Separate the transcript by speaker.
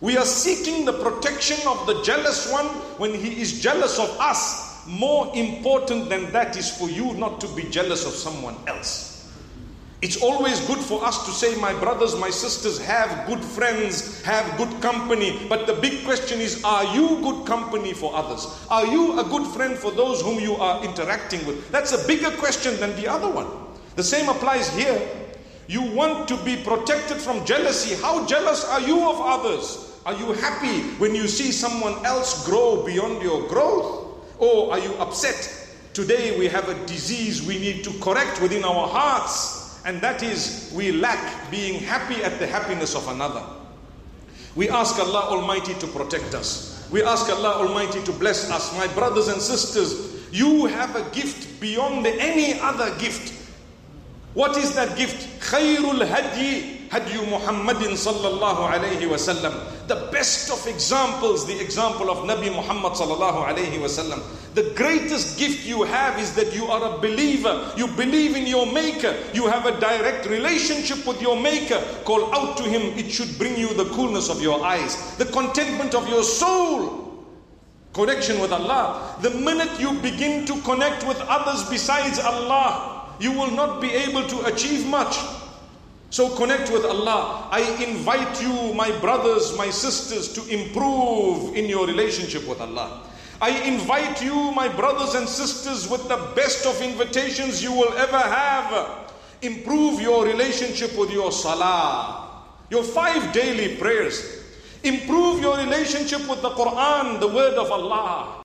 Speaker 1: We are seeking the protection of the jealous one when he is jealous of us. More important than that is for you not to be jealous of someone else. It's always good for us to say, my brothers, my sisters, have good friends, have good company. But the big question is, are you good company for others? Are you a good friend for those whom you are interacting with? That's a bigger question than the other one. The same applies here. You want to be protected from jealousy. How jealous are you of others? Are you happy when you see someone else grow beyond your growth? Or are you upset? Today we have a disease we need to correct within our hearts, and that is we lack being happy at the happiness of another. We ask Allah Almighty to protect us. We ask Allah Almighty to bless us. My brothers and sisters, you have a gift beyond any other gift. What is that gift? Khairul Hadi Muhammadin sallallahu alayhi wasallam. The best of examples, the example of Nabi Muhammad sallallahu alayhi wasallam. The greatest gift you have is that you are a believer. You believe in your maker. You have a direct relationship with your maker. Call out to him. It should bring you the coolness of your eyes, the contentment of your soul connection with Allah. The minute you begin to connect with others besides Allah, you will not be able to achieve much. So connect with Allah. I invite you, my brothers, my sisters, to improve in your relationship with Allah. I invite you, my brothers and sisters, with the best of invitations you will ever have. Improve your relationship with your salah, your five daily prayers. Improve your relationship with the Quran, the word of Allah.